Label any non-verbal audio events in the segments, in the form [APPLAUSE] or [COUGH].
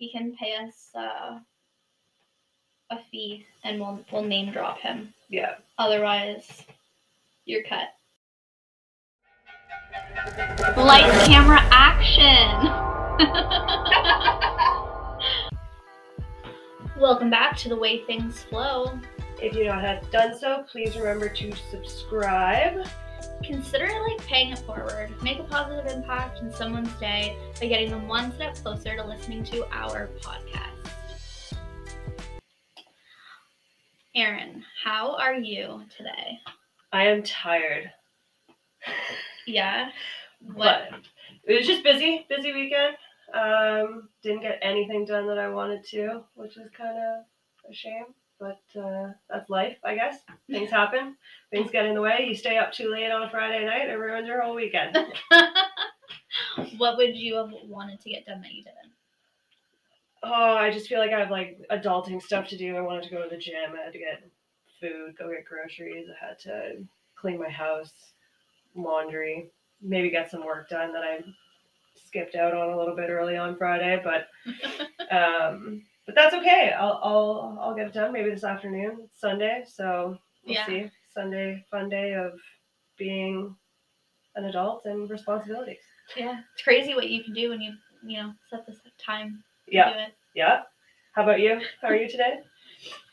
he can pay us uh, a fee, and we'll we'll name drop him. Yeah. Otherwise, you're cut. Light camera action. [LAUGHS] Welcome back to the way things flow. If you not have done so, please remember to subscribe. Consider like paying it forward. Make a positive impact in someone's day by getting them one step closer to listening to our podcast. Aaron, how are you today? I am tired. Yeah. [LAUGHS] What? But it was just busy, busy weekend. Um, didn't get anything done that I wanted to, which was kind of a shame. But uh, that's life, I guess. [LAUGHS] Things happen. Things get in the way. You stay up too late on a Friday night, it ruins your whole weekend. [LAUGHS] [LAUGHS] what would you have wanted to get done that you didn't? Oh, I just feel like I have like adulting stuff to do. I wanted to go to the gym. I had to get food, go get groceries. I had to clean my house, laundry, maybe get some work done that I skipped out on a little bit early on Friday, but um, but that's okay. I'll I'll I'll get it done maybe this afternoon. It's Sunday, so we'll Yeah. see. Sunday fun day of being an adult and responsibilities. Yeah. It's crazy what you can do when you, you know, set this time Yeah, do it. yeah. How about you? How are you today?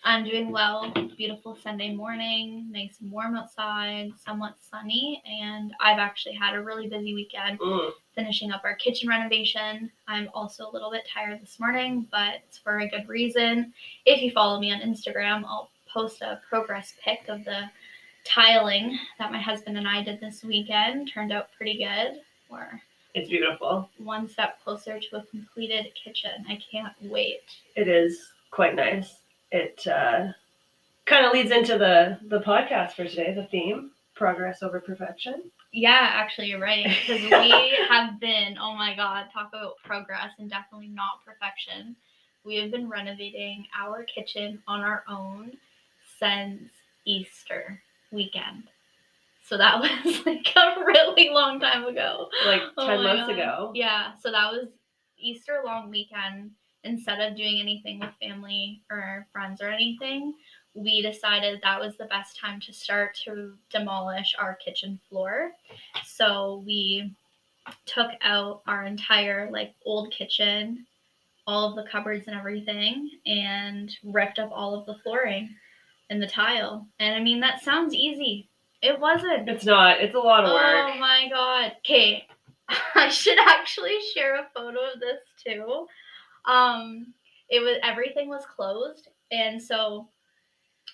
I'm doing well. Beautiful Sunday morning, nice and warm outside, somewhat sunny, and I've actually had a really busy weekend Mm. finishing up our kitchen renovation. I'm also a little bit tired this morning, but it's for a good reason. If you follow me on Instagram, I'll post a progress pic of the tiling that my husband and I did this weekend. Turned out pretty good. We're It's beautiful. one step closer to a completed kitchen. I can't wait. It is quite nice. It uh, kind of leads into the the podcast for today. The theme: progress over perfection. Yeah, actually, you're right. Because we [LAUGHS] have been, oh my God, talk about progress and definitely not perfection. We have been renovating our kitchen on our own since Easter weekend. So that [LAUGHS] was like a really long time ago. Like Oh ten my months God. ago. Yeah, so that was Easter long weekend. Instead of doing anything with family or friends or anything, we decided that was the best time to start to demolish our kitchen floor. So we took out our entire like old kitchen, all of the cupboards and everything, and ripped up all of the flooring and the tile. And I mean that sounds easy. It wasn't. It's not. It's a lot of work. Oh my god. Okay. [LAUGHS] I should actually share a photo of this too. Um it was everything was closed and so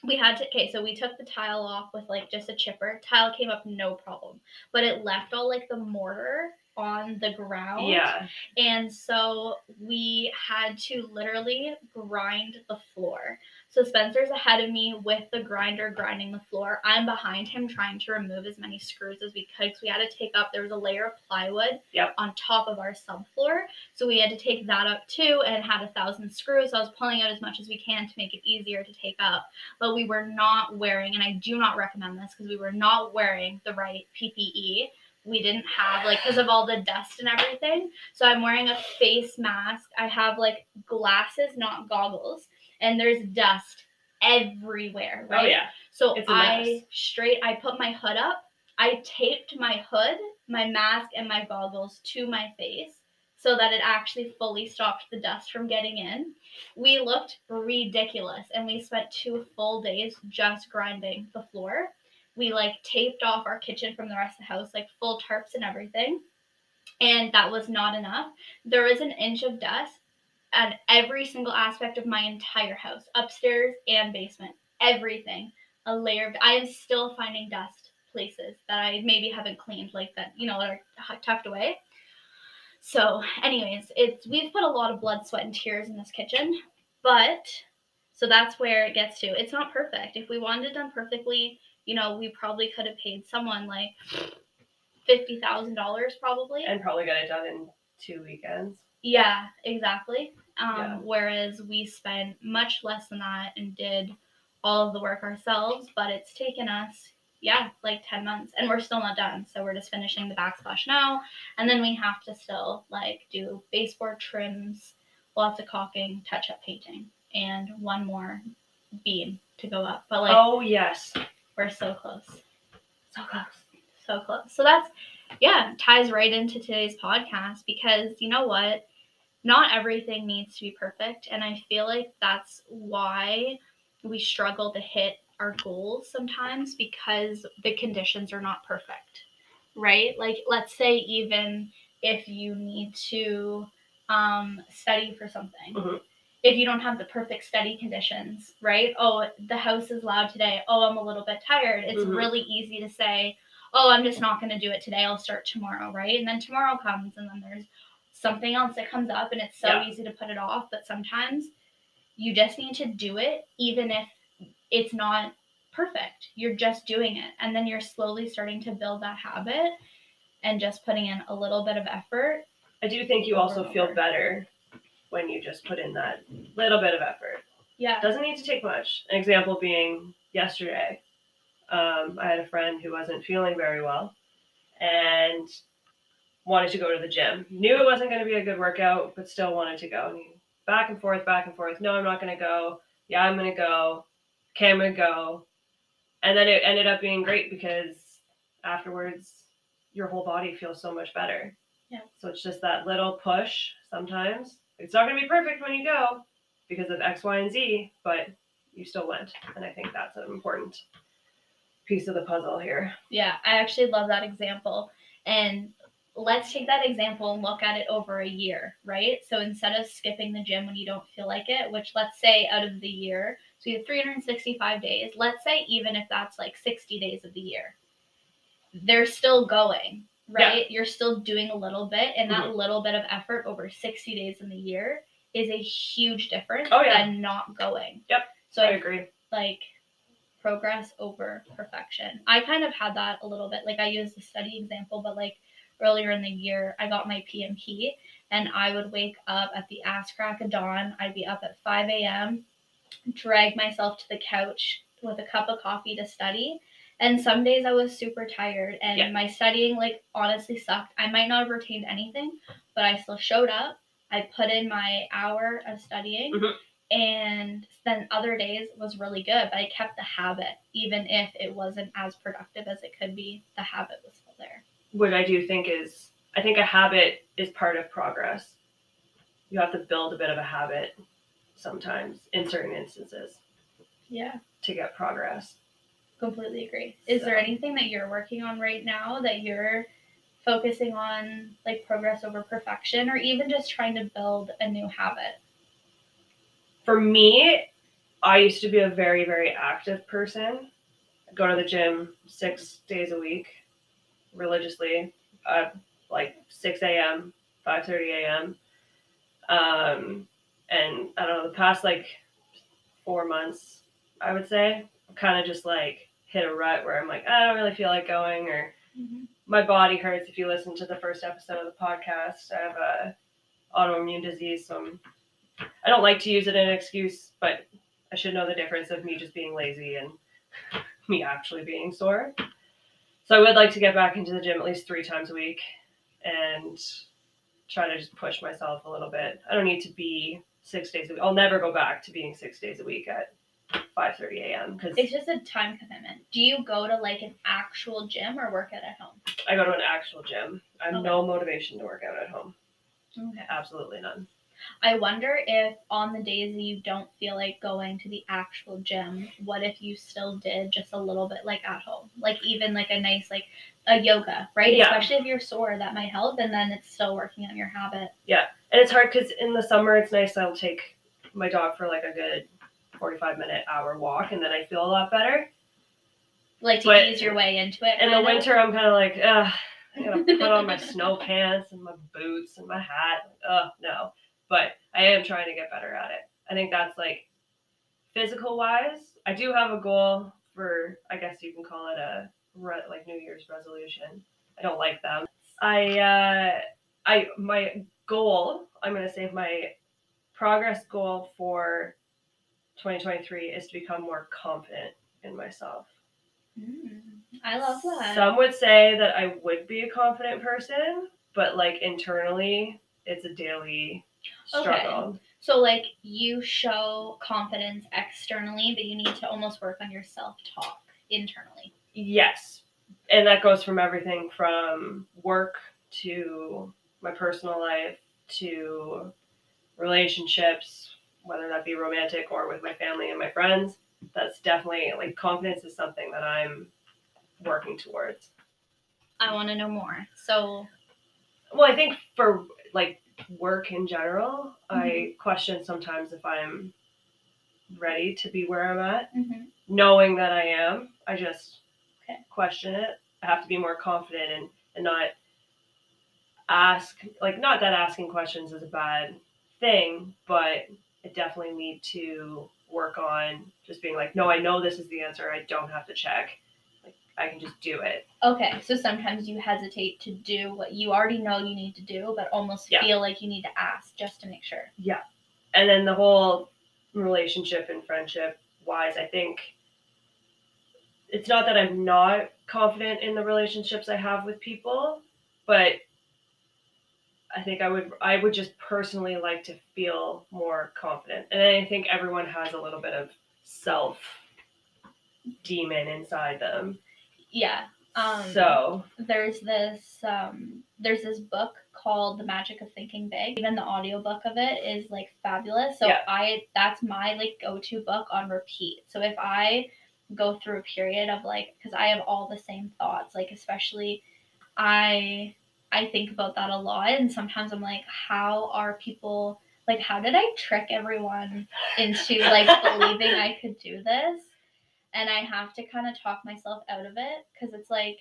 we had to okay, so we took the tile off with like just a chipper. Tile came up no problem. But it left all like the mortar on the ground. Yeah. And so we had to literally grind the floor. So Spencer's ahead of me with the grinder grinding the floor. I'm behind him trying to remove as many screws as we could because we had to take up, there was a layer of plywood Yep. on top of our subfloor. So we had to take that up too and had a thousand screws. So I was pulling out as much as we can to make it easier to take up. But we were not wearing, and I do not recommend this because we were not wearing the right PPE we didn't have like because of all the dust and everything. So I'm wearing a face mask. I have like glasses, not goggles, and there's dust everywhere. Right. Oh yeah. So I straight I put my hood up. I taped my hood, my mask, and my goggles to my face so that it actually fully stopped the dust from getting in. We looked ridiculous and we spent two full days just grinding the floor. We like taped off our kitchen from the rest of the house, like full tarps and everything. And that was not enough. There was an inch of dust at every single aspect of my entire house, upstairs and basement, everything. A layer of I am still finding dust places that I maybe haven't cleaned, like that, you know, that are tucked away. So, anyways, it's we've put a lot of blood, sweat, and tears in this kitchen, but so that's where it gets to. It's not perfect. If we wanted it done perfectly, you know, we probably could have paid someone like fifty thousand dollars, probably. And probably got it done in two weekends. Yeah, exactly. Um, Yeah. Whereas we spent much less than that and did all of the work ourselves, but it's taken us, yeah, like 10 months and we're still not done. So we're just finishing the backsplash now. And then we have to still like do baseboard trims, lots of caulking, touch up painting, and one more beam to go up. But like oh yes, we're so close. so close. So close. So that's yeah, ties right into today's podcast because you know what? Not everything needs to be perfect. And I feel like that's why we struggle to hit our goals sometimes because the conditions are not perfect. Right? Like let's say even if you need to um, study for something. Mhm. If you don't have the perfect study conditions, right? Oh, the house is loud today. Oh, I'm a little bit tired. It's Mhm. really easy to say, oh, I'm just not going to do it today. I'll start tomorrow, right? And then tomorrow comes, and then there's something else that comes up, and it's so Yeah. easy to put it off. But sometimes you just need to do it, even if it's not perfect. You're just doing it. And then you're slowly starting to build that habit and just putting in a little bit of effort. I do think you also feel better when you just put in that little bit of effort. Yeah. Doesn't need to take much. An example being yesterday, um, I had a friend who wasn't feeling very well and wanted to go to the gym. Knew it wasn't going to be a good workout, but still wanted to go. And he, back and forth, back and forth. No, I'm not going to go. Yeah, I'm going to go. Okay, I'm going to go. And then it ended up being great because afterwards, your whole body feels so much better. Yeah. So it's just that little push sometimes. It's not going to be perfect when you go because of X, Y, and Z, but you still went. And I think that's an important piece of the puzzle here. Yeah, I actually love that example. And let's take that example and look at it over a year, right? So instead of skipping the gym when you don't feel like it, which let's say out of the year, so you have 365 days, let's say even if that's like 60 days of the year, they're still going, right? You're still doing a little bit, and that mm-hmm. little bit of effort over 60 days in the year is a huge difference Oh, yeah. than not going. Yep, So I I agree. like progress over perfection. I kind of had that a little bit. Like I used the study example, but like earlier in the year, I got my PMP and I would wake up at the ass crack of dawn. I'd be up at 5 a.m., drag myself to the couch with a cup of coffee to study. And some days I was super tired and Yeah. my studying like honestly sucked. I might not have retained anything, but I still showed up. I put in my hour of studying Mhm. and then other days was really good, but I kept the habit even if it wasn't as productive as it could be. The habit was still there. What I do think is, I think a habit is part of progress. You have to build a bit of a habit sometimes in certain instances Yeah, to get progress. completely agree. Is there anything that you're working on right now that you're focusing on like progress over perfection or even just trying to build a new habit? For me, I used to be a very, very active person. I'd go to the gym six days a week religiously, uh, like 6 a.m., 5.30 a.m. Um, and I don't know, the past like four months, I would say, kind of just like hit a rut where I'm like, I don't really feel like going or my body hurts if you listen to the first episode of the podcast. I have a autoimmune disease, so I'm, I don't like to use it as an excuse, but I should know the difference of me just being lazy and [LAUGHS] me actually being sore. So I would like to get back into the gym at least three times a week and try to just push myself a little bit. I don't need to be six days a week. I'll never go back to being six days a week at 5:30 a.m. because It's just a time commitment. Do you go to like an actual gym or work out at home? I go to an actual gym. I have Okay. no motivation to work out at home. Okay. Absolutely none. I wonder if on the days that you don't feel like going to the actual gym, what if you still did just a little bit like at home? Like even like a nice like a yoga, right? Yeah. Especially if you're sore, that might help and then it's still working on your habit. Yeah. And it's hard because in the summer it's nice. I'll take my dog for like a good 45 minute hour walk, and then I feel a lot better. Like to But ease your way into it. In the of. winter, I'm kind of like, ugh, I gotta put on my snow pants and my boots and my hat. Ugh, no. But I am trying to get better at it. I think that's like physical wise. I do have a goal for, I guess you can call it a re- like New Year's resolution. I don't like them. I, uh, I, my goal, I'm gonna say my progress goal for 2023 is to become more confident in myself. Mm, I love that. Some would say that I would be a confident person, but like internally, it's a daily struggle. So like you show confidence externally, but you need to almost work on your self-talk internally. Yes. And that goes from everything from work to my personal life to relationships, whether that be romantic or with my family and my friends. That's definitely like confidence is something that I'm working towards. I want to know more. So Well, I think for like work in general, I question sometimes if I'm ready to be where I'm at. mhm. knowing that I am. I just Okay. question it. I have to be more confident and, and not ask like not that asking questions is a bad thing, but I definitely need to work on just being like, no, I know this is the answer. I don't have to check. I can just do it. okay, so sometimes you hesitate to do what you already know you need to do, but almost Yeah. feel like you need to ask just to make sure. Yeah. And then the whole relationship and friendship wise, I think it's not that I'm not confident in the relationships I have with people, but I think I would I would just personally like to feel more confident. And I think everyone has a little bit of self demon inside them. Yeah. Um so there's this um there's this book called The Magic of Thinking Big. Even the audiobook of it is like fabulous. So Yeah. I that's my like go-to book on repeat. So if I go through a period of like cuz I have all the same thoughts, like especially I I think about that a lot and sometimes I'm like how are people like how did I trick everyone into like [LAUGHS] believing I could do this? And I have to kind of talk myself out of it cuz it's like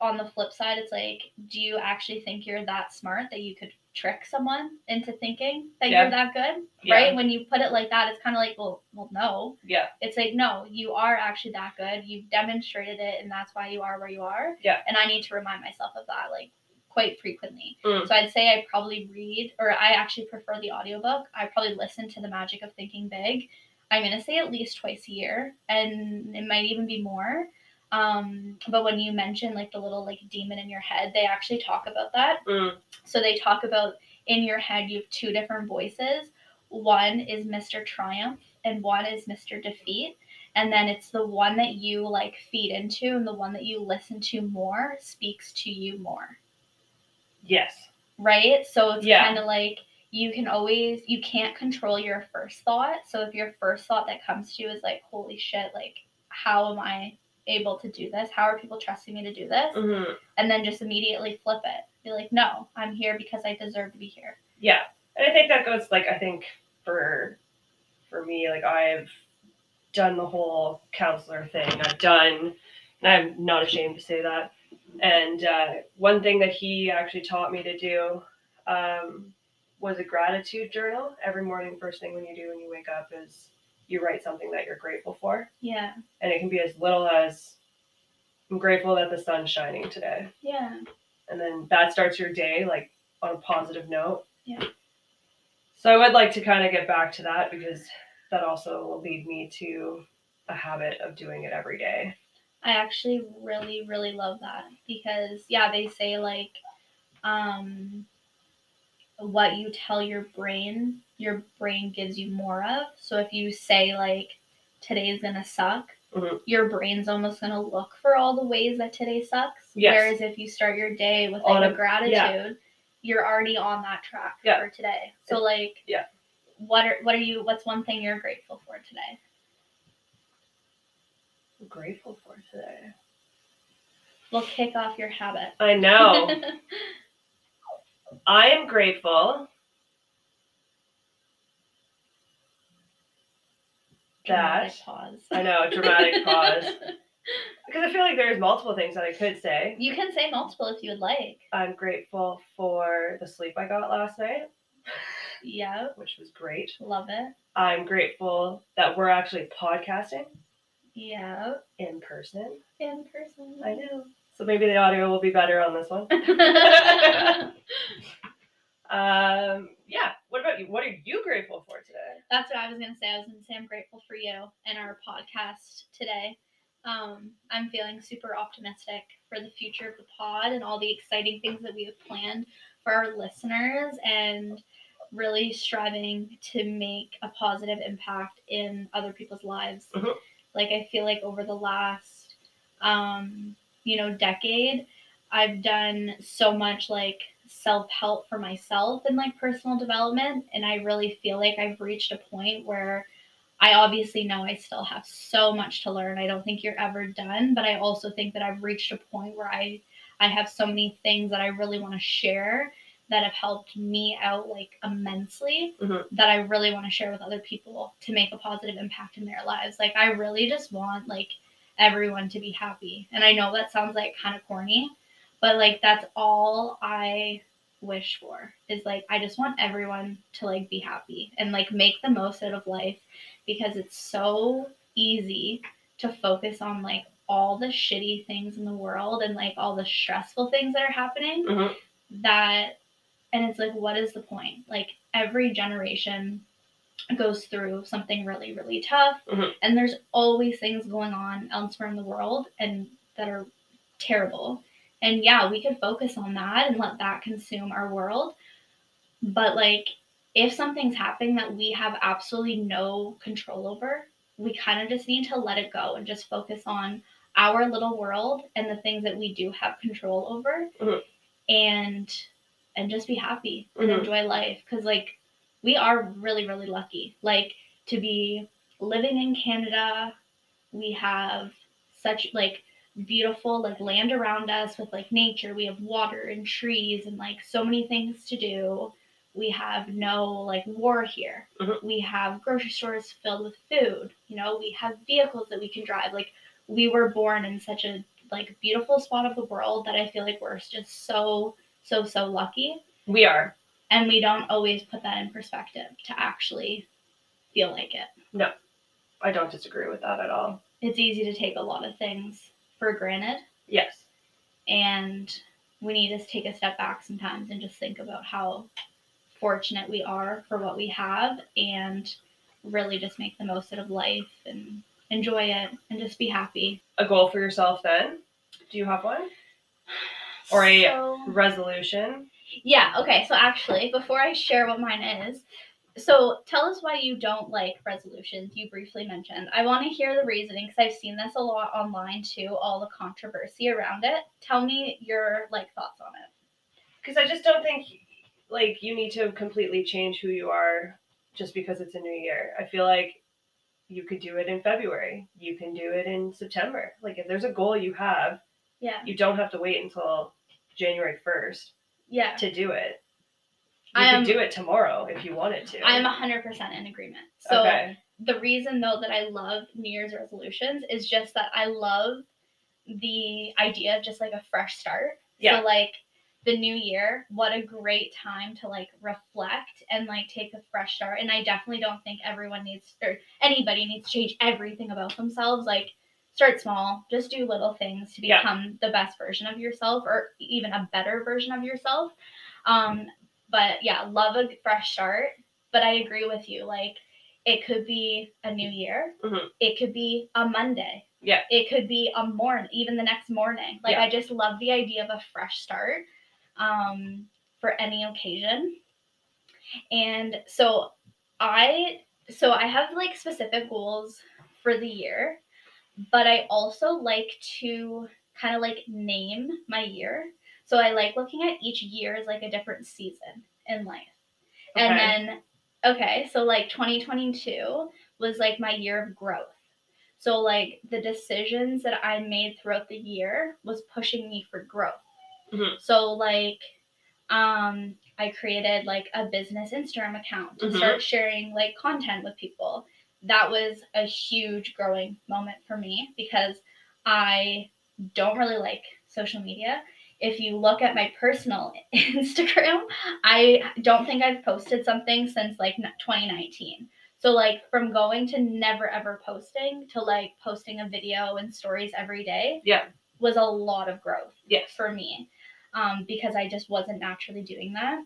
on the flip side, it's like, do you actually think you're that smart that you could trick someone into thinking that Yeah. you're that good? Yeah. Right? When you put it like that, it's kind of like, well, well, no. yeah. It's like, no, you are actually that good. You've demonstrated it, and that's why you are where you are. Yeah. And I need to remind myself of that, like, quite frequently. Mm. So I'd say I probably read, or I actually prefer the audiobook. I probably listen to The Magic of Thinking Big. I'm going to say at least twice a year, and it might even be more. Um, but when you mention like the little like demon in your head, they actually talk about that. Mm. So they talk about in your head you have two different voices. One is Mr. Triumph and one is Mr. Defeat. And then it's the one that you like feed into and the one that you listen to more speaks to you more. Yes. Right? So it's Yeah. kind of like you can always you can't control your first thought. So if your first thought that comes to you is like, holy shit, like how am I able to do this? How are people trusting me to do this? hmm And then just immediately flip it. Be like, no, I'm here because I deserve to be here. Yeah, and I think that goes like I think for for me like I've done the whole counselor thing. I've done, and I'm not ashamed to say that. And uh, one thing that he actually taught me to do um, was a gratitude journal. Every morning, first thing when you do when you wake up is you write something that you're grateful for, Yeah. and it can be as little as I'm grateful that the sun's shining today Yeah. and then that starts your day like on a positive note. Yeah. So I would like to kind of get back to that because that also will lead me to a habit of doing it every day. I actually really, really love that because yeah, they say like um what you tell your brain, your brain gives you more of. So if you say like today's gonna suck, Mhm. your brain's almost gonna look for all the ways that today sucks. Yes. Whereas if you start your day with On like a- a gratitude, you're already on that track Yeah. for today. So like Yeah. what are what are you what's one thing you're grateful for today? I'm grateful for today. We'll kick off your habit. I know. [LAUGHS] I am grateful Dramatic that pause. I know dramatic [LAUGHS] pause because I feel like there's multiple things that I could say. You can say multiple if you would like. I'm grateful for the sleep I got last night, Yeah, which was great. love it. I'm grateful that we're actually podcasting Yeah, in person. in person. I know. So maybe the audio will be better on this one. [LAUGHS] Um, yeah. What about you? What are you grateful for today? That's what I was gonna say. I was gonna say I'm grateful for you and our podcast today. Um, I'm feeling super optimistic for the future of the pod and all the exciting things that we have planned for our listeners and really striving to make a positive impact in other people's lives. Mhm. Like I feel like over the last um, you know, decade, I've done so much like self-help for myself and like personal development and I really feel like I've reached a point where I obviously know I still have so much to learn. I don't think you're ever done, but I also think that I've reached a point where I I have so many things that I really want to share that have helped me out like immensely Mhm. that I really want to share with other people to make a positive impact in their lives. Like I really just want like everyone to be happy. And I know that sounds like kind of corny, but like that's all I wish for is like I just want everyone to like be happy and like make the most out of life because it's so easy to focus on like all the shitty things in the world and like all the stressful things that are happening Mhm. that and it's like what is the point like every generation goes through something really really tough Mhm. and there's always things going on elsewhere in the world and that are terrible and yeah we could focus on that and let that consume our world but like if something's happening that we have absolutely no control over we kind of just need to let it go and just focus on our little world and the things that we do have control over Mhm. and and just be happy and Mhm. enjoy life because like we are really really lucky. Like to be living in canada we have such like beautiful like land around us with like nature. We have water and trees and like so many things to do. We have no like war here. Mhm. we have grocery stores filled with food. You know we have vehicles that we can drive. Like we were born in such a like beautiful spot of the world that i feel like we're just so so so lucky. We are. And we don't always put that in perspective to actually feel like it No, I don't disagree with that at all. it's easy to take a lot of things for granted Yes. and we need to take a step back sometimes and just think about how fortunate we are for what we have and really just make the most out of life and enjoy it and just be happy A goal for yourself then? Do you have one? Or a So- resolution? Yeah okay so actually before i share what mine is so tell us why you don't like resolutions you briefly mentioned i want to hear the reasoning because i've seen this a lot online too all the controversy around it tell me your like thoughts on it Because I just don't think like you need to completely change who you are just because it's a new year. I feel like you could do it in February. You can do it in September. Like if there's a goal you have, yeah you don't have to wait until January 1st yeah to do it. You I am- could do it tomorrow if you wanted to. i am 100% in agreement so okay. the reason though that I love New Year's resolutions is just that I love the idea of just like a fresh start. Yeah. So like the new year, what a great time to like reflect and like take a fresh start. And I definitely don't think everyone needs or anybody needs to change everything about themselves. Like start small, just do little things to Yeah. become the best version of yourself or even a better version of yourself. Um but yeah, love a fresh start. But I agree with you. Like it could be a new year. Mhm. It could be a Monday. Yeah. It could be a morning, even the next morning. Like Yeah. I just love the idea of a fresh start um, for any occasion. And so I so I have like specific goals for the year, but I also like to kind of like name my year. So I like looking at each year as like a different season in life. Okay. And then, okay, so like 2022 was like my year of growth. So, like, the decisions that I made throughout the year was pushing me for growth. Mhm. So, like, um, I created like a business Instagram account to Mhm. start sharing like content with people. That was a huge growing moment for me because I don't really like social media. If you look at my personal [LAUGHS] Instagram, I don't think I've posted something since like 2019. So like from going to never ever posting to like posting a video and stories every day Yeah. was a lot of growth Yes. for me um, because I just wasn't naturally doing that.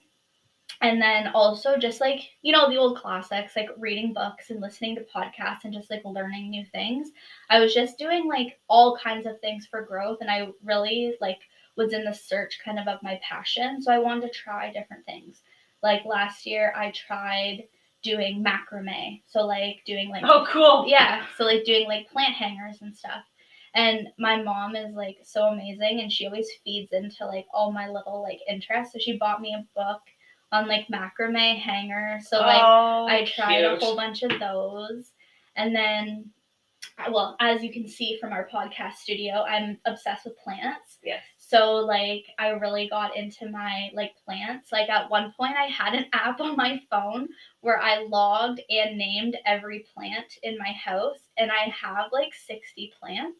And then also just like, you know, the old classics, like reading books and listening to podcasts and just like learning new things. I was just doing like all kinds of things for growth and I really like was in the search kind of of my passion. So I wanted to try different things. Like last year, I tried doing macrame. So, like, doing like, Oh, cool. yeah, so like doing like plant hangers and stuff. And my mom is like so amazing and she always feeds into like all my little like interests. So she bought me a book on like macrame hanger. So like oh, I tried a whole bunch of those. And then, well, as you can see from our podcast studio, I'm obsessed with plants. Yes. So like I really got into my like plants. Like at one point I had an [LAUGHS] app on my phone where I logged and named every plant in my house and I have like 60 plants.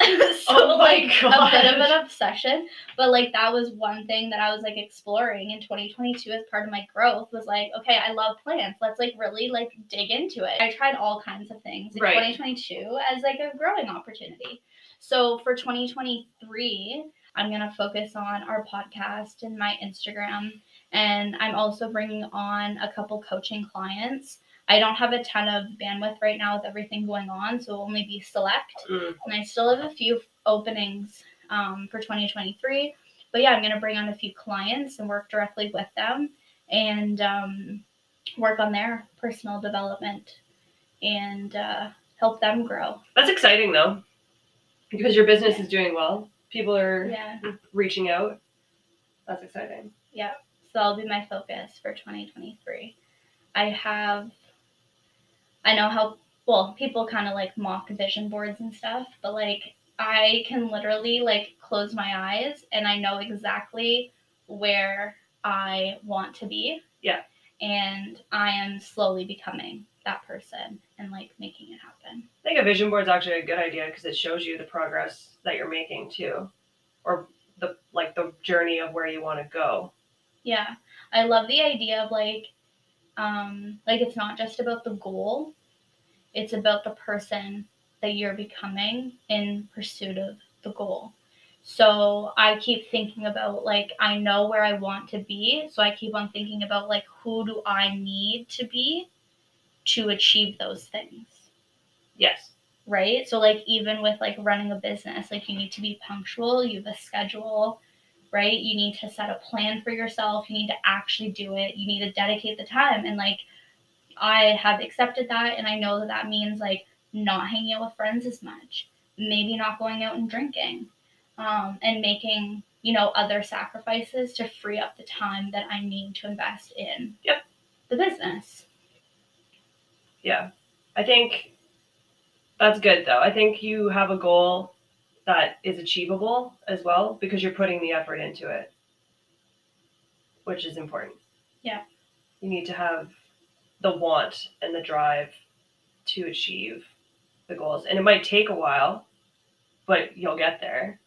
[LAUGHS] so Oh my like a bit of an obsession, but like that was one thing that I was like exploring in 2022 as part of my growth was like, okay, I love plants. Let's like really like dig into it. I tried all kinds of things in Right. 2022 as like a growing opportunity. So for 2023, I'm going to focus on our podcast and my Instagram. And I'm also bringing on a couple coaching clients. I don't have a ton of bandwidth right now with everything going on, so it'll only be select. Mm. And I still have a few openings um, for 2023. But yeah, I'm going to bring on a few clients and work directly with them and um, work on their personal development and uh, help them grow. That's exciting though, because your business is doing well. People are Yeah. reaching out. That's exciting. Yeah. So that'll be my focus for 2023. I have, I know how, well, people kind of like mock vision boards and stuff, but like I can literally like close my eyes and I know exactly where I want to be. Yeah. And I am slowly becoming that person and like making it happen. I think a vision board is actually a good idea because it shows you the progress that you're making too, or the like the journey of where you want to go. Yeah. I love the idea of like um like it's not just about the goal. It's about the person that you're becoming in pursuit of the goal. So I keep thinking about like I know where I want to be, so I keep on thinking about like who do I need to be to achieve those things Yes. right? So like even with like running a business, like you need to be punctual, you have a schedule, right? You need to set a plan for yourself, you need to actually do it, you need to dedicate the time and like I have accepted that and I know that that means like not hanging out with friends as much, maybe not going out and drinking. Um, and making, you know, other sacrifices to free up the time that I need to invest in Yep. the business. Yeah. I think that's good though. I think you have a goal that is achievable as well because you're putting the effort into it, which is important. Yeah. You need to have the want and the drive to achieve the goals. And it might take a while, but you'll get there.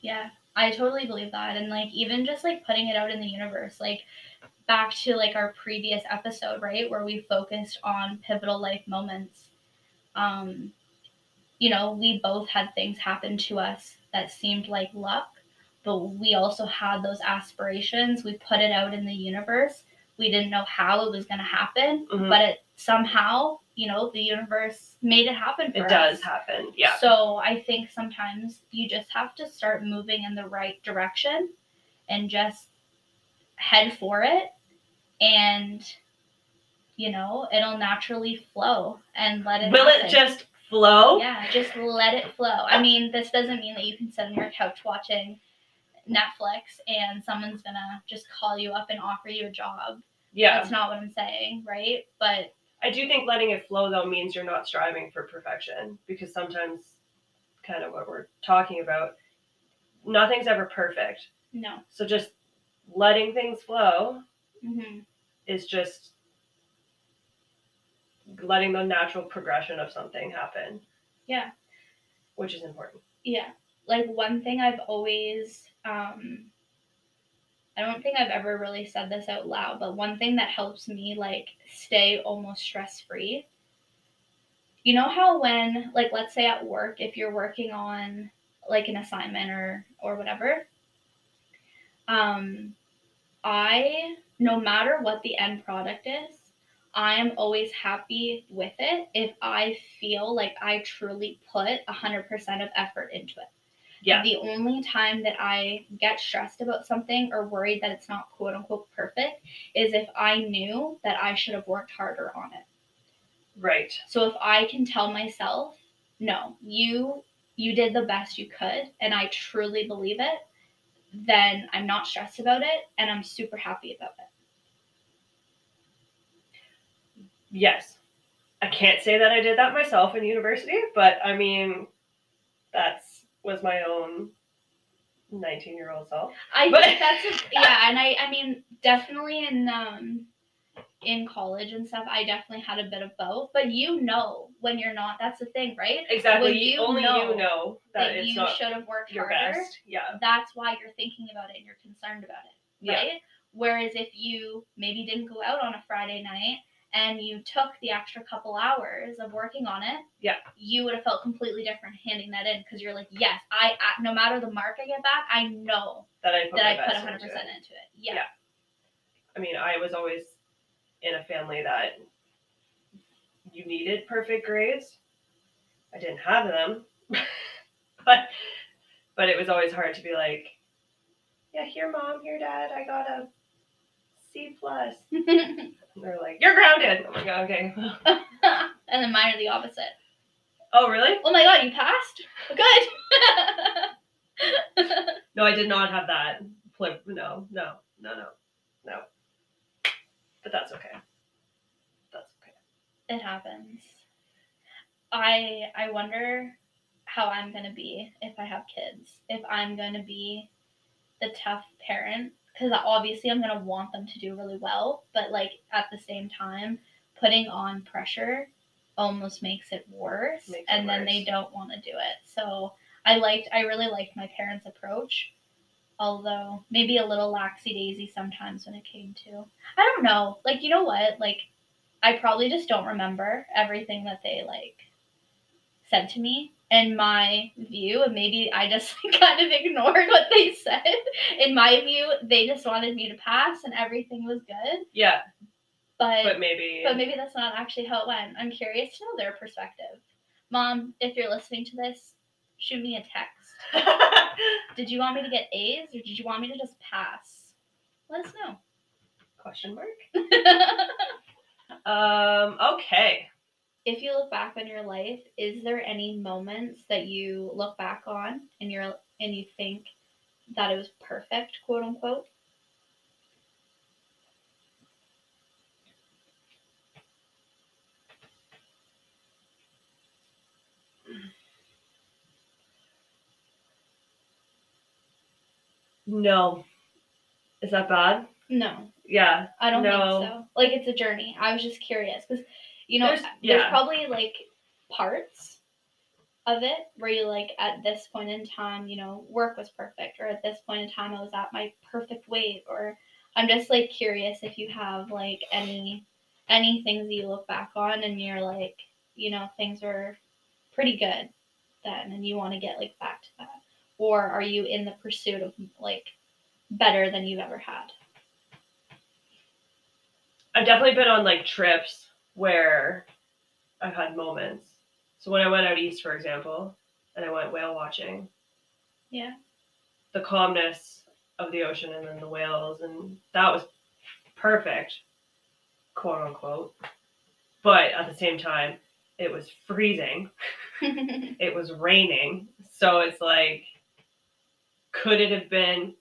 Yeah, I totally believe that. And like even just like putting it out in the universe, like back to like our previous episode, right, where we focused on pivotal life moments. Um, you know, we both had things happen to us that seemed like luck, but we also had those aspirations. We put it out in the universe. We didn't know how it was going to happen, Mhm. but it somehow, you know, the universe made it happen for It us. does happen. Yeah. So I think sometimes you just have to start moving in the right direction and just head for it and you know, it'll naturally flow and let it Will it just flow? Yeah, just let it flow. I mean, this doesn't mean that you can sit on your couch watching Netflix and someone's gonna just call you up and offer you a job. Yeah. That's not what I'm saying, right? But I do think letting it flow though means you're not striving for perfection because sometimes kind of what we're talking about nothing's ever perfect. no. So just letting things flow hmm is just letting the natural progression of something happen, Yeah. which is important. Yeah. Like one thing I've always um I don't think I've ever really said this out loud, but one thing that helps me like stay almost stress free. You know how when like let's say at work if you're working on like an assignment or or whatever um I no matter what the end product is, I am always happy with it if I feel like I truly put 100% of effort into it. Yeah. The only time that I get stressed about something or worried that it's not quote unquote perfect is if I knew that I should have worked harder on it. Right. So if I can tell myself, no, you you did the best you could and I truly believe it, then I'm not stressed about it and I'm super happy about it. Yes. I can't say that I did that myself in university, but I mean, that's was my own 19 year old self. I But- think that's a, yeah, and I I mean definitely in um in college and stuff, I definitely had a bit of both. But you know when you're not. That's the thing, right? Exactly. When you Only know you know that, That you should have worked your harder. best. Yeah. That's why you're thinking about it and you're concerned about it, Yeah. Whereas if you maybe didn't go out on a Friday night and you took the extra couple hours of working on it, Yeah. you would have felt completely different handing that in because you're like, yes, I I- no matter the mark I get back, I know That I put that I put 100% into into it. it. Yeah. Yeah. I mean, I was always in a family that you needed perfect grades. I didn't have them, [LAUGHS] but but it was always hard to be like, yeah, here, mom, here, dad, I got a C plus. [LAUGHS] They're like, you're grounded. Oh I'm like, okay. [LAUGHS] and then mine are the opposite. oh, really? Oh my god, you passed? Oh, good. [LAUGHS] No, I did not have that. Flip. No, no, no, no, no. But that's okay. That's okay. it happens. I I wonder how I'm gonna be if I have kids. If I'm gonna be the tough parent, because obviously I'm gonna want them to do really well, but like at the same time, putting on pressure almost makes it worse, Makes it and then they don't want to do it. So I liked I really liked my parents' approach. Although maybe a little laxy daisy sometimes when it came to I don't know. Like you know what? Like I probably just don't remember everything that they like said to me. In my view, and maybe I just [LAUGHS] kind of ignored what they said. In my view, they just wanted me to pass and everything was good. Yeah, But but maybe. but maybe that's not actually how it went. I'm curious to know their perspective. Mom, if you're listening to this, shoot me a text. [LAUGHS] Did you want me to get A's or did you want me to just pass? Let us know. Question mark. [LAUGHS] Um. Okay. If you look back on your life, is there any moments that you look back on and you're and you think that it was perfect, quote unquote? No. Is that bad? No, Yeah. I don't No. think so. Like it's a journey. I was just curious because you know There's- there's, probably like parts of it where you like at this point in time, you know, work was perfect, or at this point in time I was at my perfect weight, or I'm just like curious if you have like any any things that you look back on and you're like, you know, things were pretty good then and you want to get like back to that. Or are you in the pursuit of like better than you've ever had? I've definitely been on like trips where I've had moments. So when I went out east, for example, and I went whale watching, Yeah. the calmness of the ocean and then the whales, and that was perfect, quote unquote. But at the same time, it was freezing. [LAUGHS] It was raining. So it's like, could it have been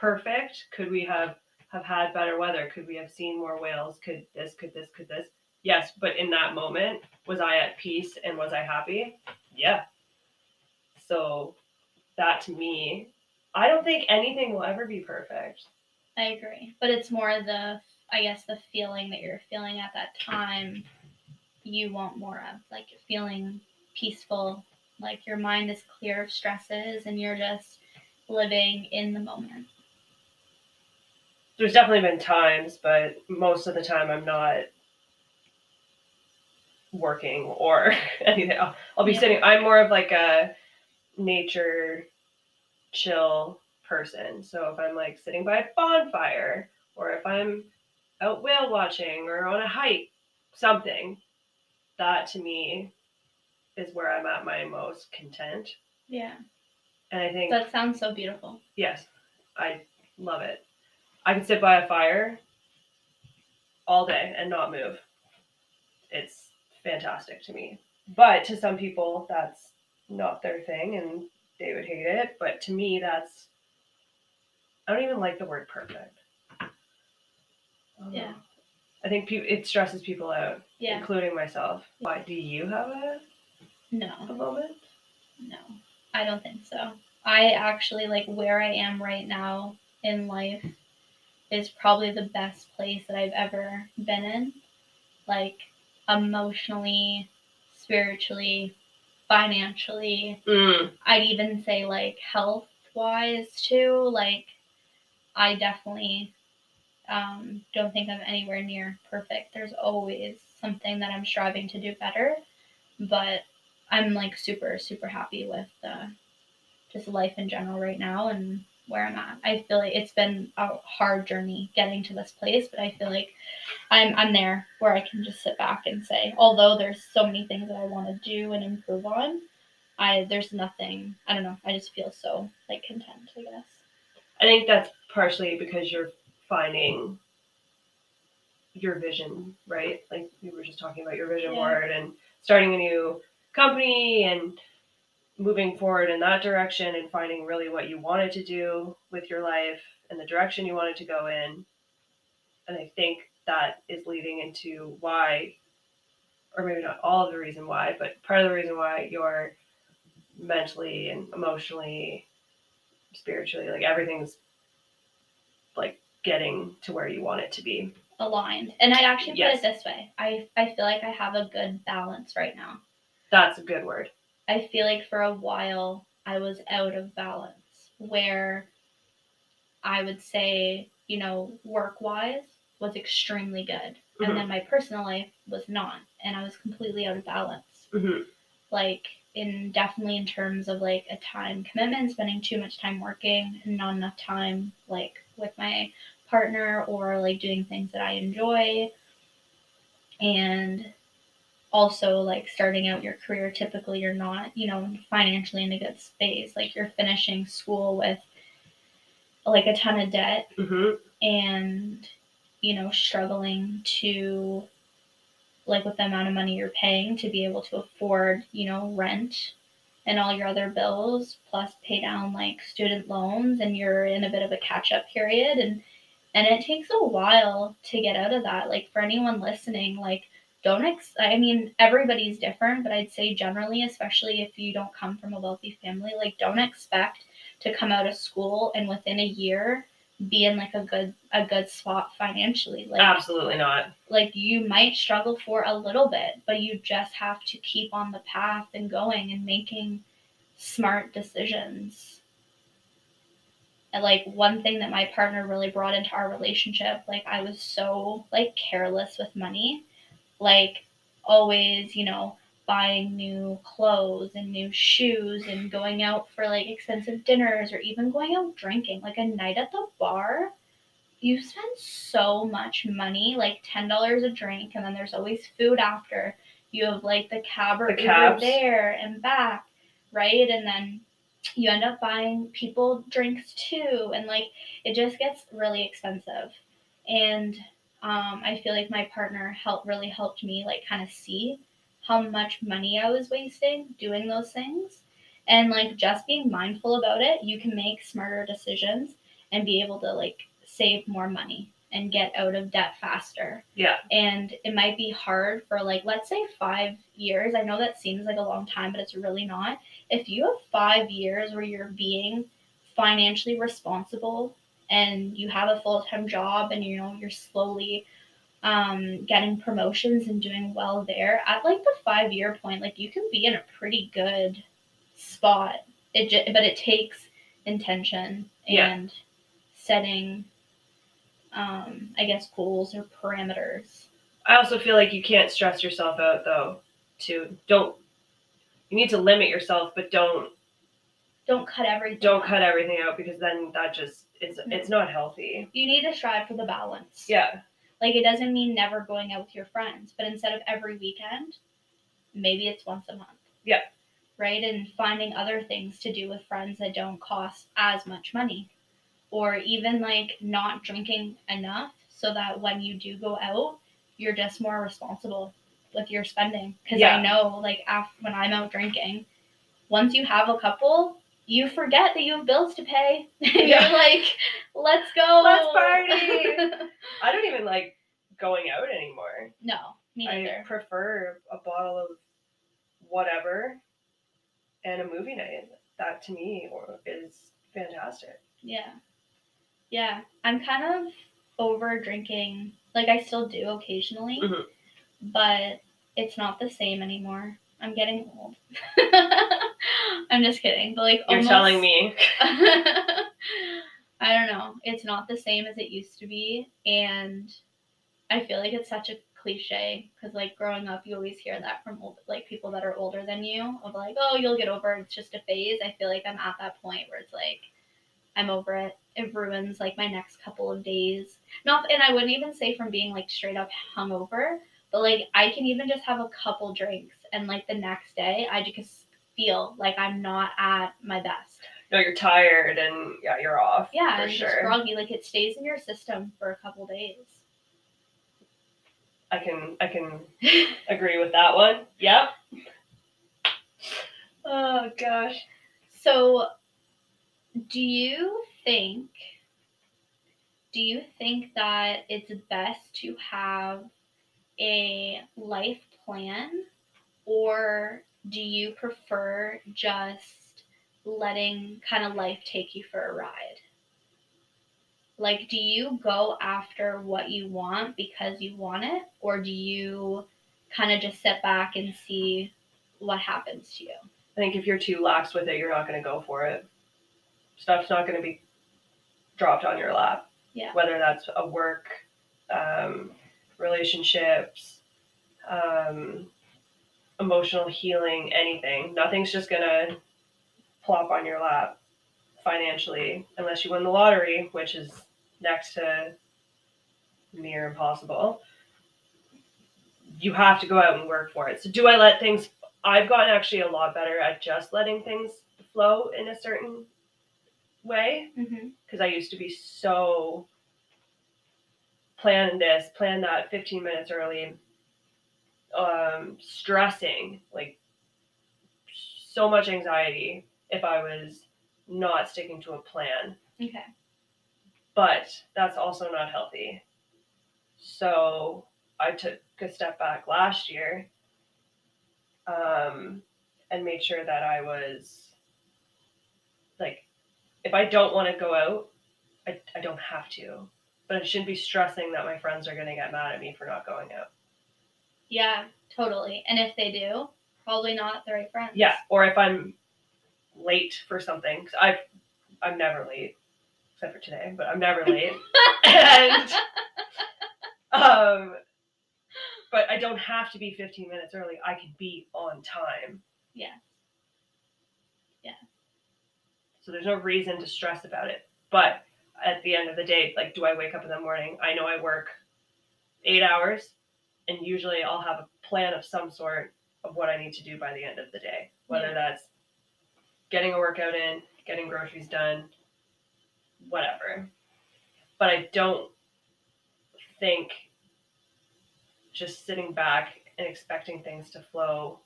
perfect? Could we have have had better weather? Could we have seen more whales? Could this? Could this? Could this? Yes, but in that moment, was I at peace and was I happy? Yeah. So that to me, I don't think anything will ever be perfect. I agree. But it's more the, I guess, the feeling that you're feeling at that time you want more of. Like feeling peaceful, like your mind is clear of stresses and you're just living in the moment. There's definitely been times, but most of the time I'm not working or [LAUGHS] anything. I'll, I'll be Yeah. sitting. I'm more of like a nature chill person. So if I'm like sitting by a bonfire or if I'm out whale watching or on a hike, something, that to me is where I'm at my most content. Yeah. And I think That sounds so beautiful. Yes, I love it. I can sit by a fire all day and not move. It's fantastic to me. But to some people, that's not their thing and they would hate it. But to me, that's. I don't even like the word perfect. I Yeah. I think pe- it stresses people out, Yeah. including myself. Why do you have a, a moment? No. I don't think so. I actually like where I am right now in life is probably the best place that I've ever been in. Like emotionally, spiritually, financially, Mm. I'd even say like health wise too. Like I definitely um, don't think I'm anywhere near perfect. There's always something that I'm striving to do better, but I'm like super super happy with uh, just life in general right now and where I'm at. I feel like it's been a hard journey getting to this place, but I feel like I'm I'm there where I can just sit back and say, although there's so many things that I want to do and improve on, I there's nothing. I don't know. I just feel so like content. I guess. I think that's partially because you're finding your vision, right? Like we were just talking about your vision Yeah. board and starting a new company and moving forward in that direction and finding really what you wanted to do with your life and the direction you wanted to go in. And I think that is leading into why, or maybe not all of the reason why, but part of the reason why you're mentally and emotionally, spiritually, like everything's like getting to where you want it to be. aligned. And I'd actually put Yes. it this way. I, I feel like I have a good balance right now. That's a good word. I feel like for a while I was out of balance where I would say, you know, work wise was extremely good. Mhm. And then my personal life was not. And I was completely out of balance. hmm Like in definitely in terms of like a time commitment, spending too much time working and not enough time like with my partner or like doing things that I enjoy. And also like starting out your career, typically you're not, you know, financially in a good space. Like you're finishing school with like a ton of debt hmm and you know struggling to like with the amount of money you're paying to be able to afford you know rent and all your other bills plus pay down like student loans and you're in a bit of a catch up period and and it takes a while to get out of that like for anyone listening like don't ex- i mean everybody's different but i'd say generally especially if you don't come from a wealthy family like don't expect to come out of school and within a year be in like a good a good spot financially. Like Absolutely not. like you might struggle for a little bit but you just have to keep on the path and going and making smart decisions. And like one thing that my partner really brought into our relationship like i was so like careless with money like always you know buying new clothes and new shoes and going out for like expensive dinners or even going out drinking. Like a night at the bar you spend so much money like $10 a drink and then there's always food after. You have like the cab or The Uber there and back right? And then you end up buying people drinks too and like it just gets really expensive. And um, i feel like my partner helped really helped me like kind of see how much money i was wasting doing those things. And like just being mindful about it you can make smarter decisions and be able to like save more money and get out of debt faster. Yeah. and it might be hard for like let's say five years. I know that seems like a long time but it's really not. If you have five years where you're being financially responsible and you have a full-time job and you know you're slowly um, getting promotions and doing well there at like the five year point like you can be in a pretty good spot it but it takes intention Yeah. and setting um, i guess goals or parameters I also feel like you can't stress yourself out though. To don't. You need to limit yourself, but don't don't cut everything don't out. cut everything out because then that just it's hmm. it's not healthy. you need to strive for the balance Yeah. Like it doesn't mean never going out with your friends, but instead of every weekend, maybe it's once a month. Yeah. right? And finding other things to do with friends that don't cost as much money. Or even like not drinking enough so that when you do go out, you're just more responsible with your spending. Because Yeah. I know, like, after, when I'm out drinking, once you have a couple, you forget that you have bills to pay. [LAUGHS] Yeah. you're like, let's go. Let's party. [LAUGHS] I don't even like going out anymore. no, me I prefer a bottle of whatever and a movie night. That to me or- is fantastic. Yeah. Yeah. I'm kind of over drinking. Like I still do occasionally, Mhm. but it's not the same anymore. I'm getting old. [LAUGHS] [LAUGHS] I'm just kidding. But like You're almost, telling me. [LAUGHS] I don't know. It's not the same as it used to be and I feel like it's such a cliche because like growing up you always hear that from old, like people that are older than you of like oh you'll get over it, it's just a phase i feel like i'm at that point where it's like i'm over it it ruins like my next couple of days not and i wouldn't even say from being like straight up hungover but like i can even just have a couple drinks and like the next day i just feel like i'm not at my best No, you're tired and yeah, you're off. yeah for and just sure. groggy like it stays in your system for a couple days I can I can [LAUGHS] agree with that one. Yep. Oh gosh. So, do you think do you think that it's best to have a life plan or do you prefer just letting kind of life take you for a ride? Like do you go after what you want because you want it or do you kind of just sit back and see what happens to you? I think if you're too lax with it, you're not going to go for it. Stuff's not going to be dropped on your lap. Yeah. Whether that's a work, um, relationships, um, emotional healing, anything. Nothing's just going to plop on your lap financially unless you win the lottery, which is next to near impossible. You have to go out and work for it. So, do I let things I've gotten actually a lot better at just letting things flow in a certain way Mm-hmm. because I used to be so plan this, plan that 15 minutes early, um, stressing, like so much anxiety if I was not sticking to a plan. Okay. But that's also not healthy. So I took a step back last year um, and made sure that I was like, if I don't want to go out, I, I don't have to. But I shouldn't be stressing that my friends are going to get mad at me for not going out. Yeah, totally. And if they do, probably not the right friends. Yeah, or if I'm late for something, I've I'm never late, except for today, but I'm never late. [LAUGHS] and um, but I don't have to be 15 minutes early. I can be on time. Yeah. Yeah. So there's no reason to stress about it. But at the end of the day, like, do I wake up in the morning? I know I work eight hours, and usually I'll have a plan of some sort of what I need to do by the end of the day, whether Yeah. that's getting a workout in, getting groceries done, whatever. But I don't think just sitting back and expecting things to flow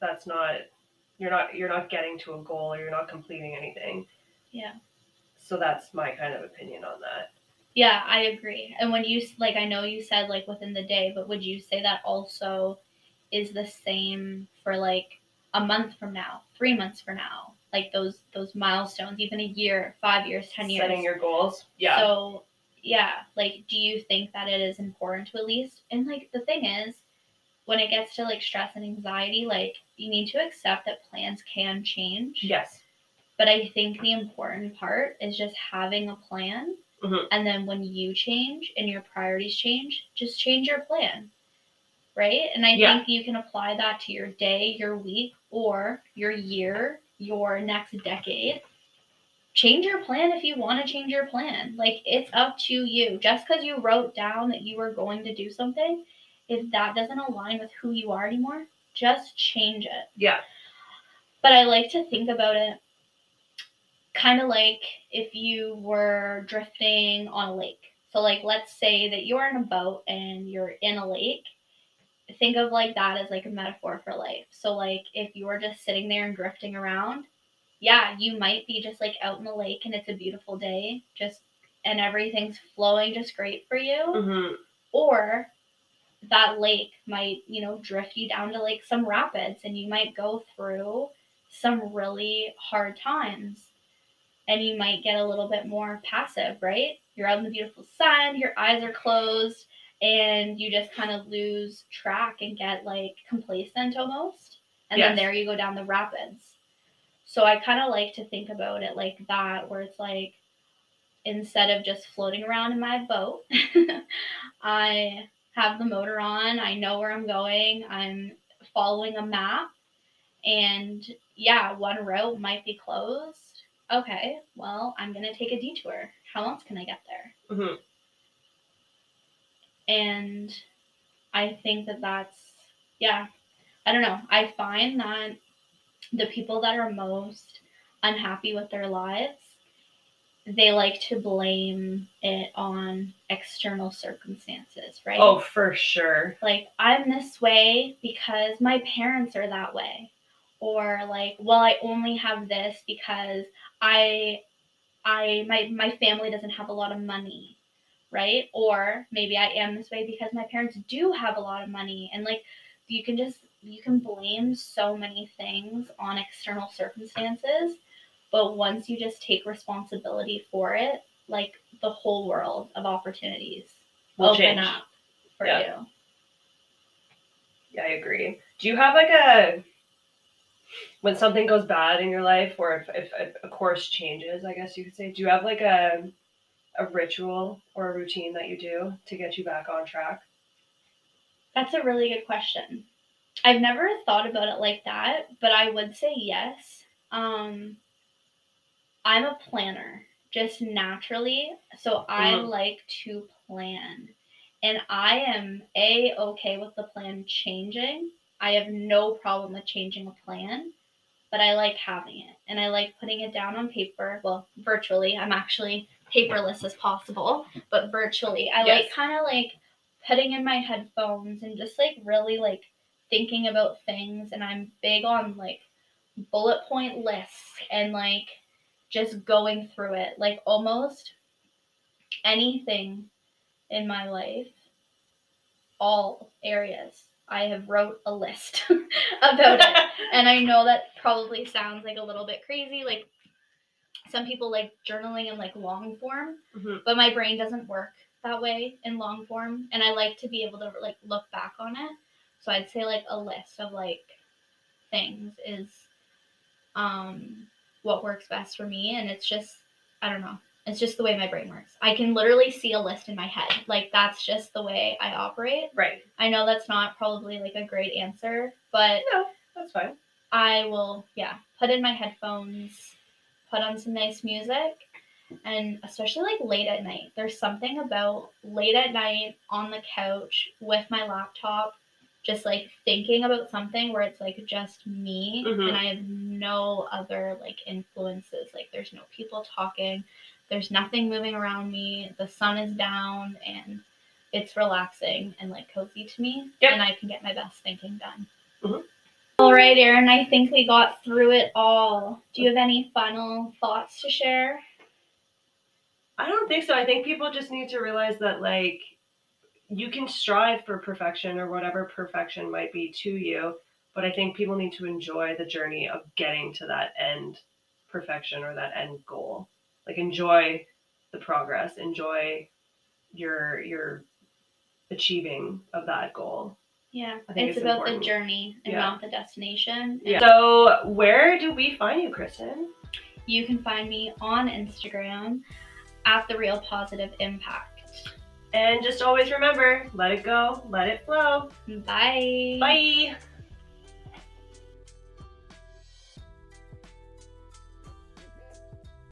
that's not you're not you're not getting to a goal or you're not completing anything Yeah. so that's my kind of opinion on that Yeah, I agree. And when you like, I know you said like within the day, but would you say that also is the same for like a month from now, three months from now, like those those milestones, even a year, five years, ten years. setting your goals yeah So yeah, like do you think that it is important to at least and like the thing is when it gets to like stress and anxiety, like you need to accept that plans can change. yes But I think the important part is just having a plan. Mhm. And then when you change and your priorities change, just change your plan. Right? And I Yeah. think you can apply that to your day, your week, or your year, your next decade. Change your plan if you want to change your plan. Like it's up to you. Just because you wrote down that you were going to do something, if that doesn't align with who you are anymore, just change it. yeah But I like to think about it kind of like if you were drifting on a lake. So, like, let's say that you're in a boat and you're in a lake. Think of like that as like a metaphor for life. So, like, if you were just sitting there and drifting around, yeah, you might be just like out in the lake and it's a beautiful day, just and everything's flowing just great for you. Mm-hmm. Or that lake might, you know, drift you down to like some rapids and you might go through some really hard times and you might get a little bit more passive, right? You're out in the beautiful sun, your eyes are closed, and you just kind of lose track and get like complacent almost. And then there you go down the rapids. So I kind of like to think about it like that, where it's like instead of just floating around in my boat, [LAUGHS] I have the motor on, I know where I'm going, I'm following a map, and yeah, one route might be closed. Okay, well, I'm gonna take a detour. How else can I get there? Mm-hmm. And I think that that's, yeah, I don't know. I find that the people that are most unhappy with their lives, they like to blame it on external circumstances, right? Oh, for sure. like I'm this way because my parents are that way or like well I only have this because I I my my family doesn't have a lot of money right or maybe I am this way because my parents do have a lot of money and like you can just you can blame so many things on external circumstances but once you just take responsibility for it like the whole world of opportunities Will open change. up for Yeah. you Yeah, I agree. Do you have like a when something goes bad in your life, or if, if, if a course changes, I guess you could say, do you have like a a ritual or a routine that you do to get you back on track? That's a really good question. I've never thought about it like that, but I would say yes. Um, I'm a planner just naturally, so I Mhm. like to plan. And I am a okay with the plan changing. I have no problem with changing a plan, but I like having it and I like putting it down on paper. Well, virtually. I'm actually paperless as possible, but virtually. I like kind of like putting in my headphones and just like really like thinking about things and I'm big on like bullet point lists and like just going through it like almost anything in my life all areas I have wrote a list [LAUGHS] about it. [LAUGHS] And I know that probably sounds like a little bit crazy like some people like journaling in like long form Mhm. but my brain doesn't work that way in long form and i like to be able to like look back on it. So i'd say like a list of like things is um what works best for me and it's just i don't know it's just the way my brain works i can literally see a list in my head like that's just the way i operate Right. i know that's not probably like a great answer but No, that's fine. I will, yeah, put in my headphones, put on some nice music, and especially like late at night. There's something about late at night on the couch with my laptop, just like thinking about something where it's like just me Mhm. and I have no other like influences. Like there's no people talking, there's nothing moving around me, the sun is down, and it's relaxing and like cozy to me, Yep. and I can get my best thinking done. Mhm. All right, Erin, I think we got through it all. Do you have any final thoughts to share? I don't think so. I think people just need to realize that like you can strive for perfection or whatever perfection might be to you, but I think people need to enjoy the journey of getting to that end perfection or that end goal. Like enjoy the progress, enjoy your your achieving of that goal. Yeah, it's, it's about important. the journey and Yeah. not the destination. Yeah. So where do we find you, Kristen? You can find me on Instagram at the Real Positive Impact. And just always remember, let it go, let it flow. Bye. Bye.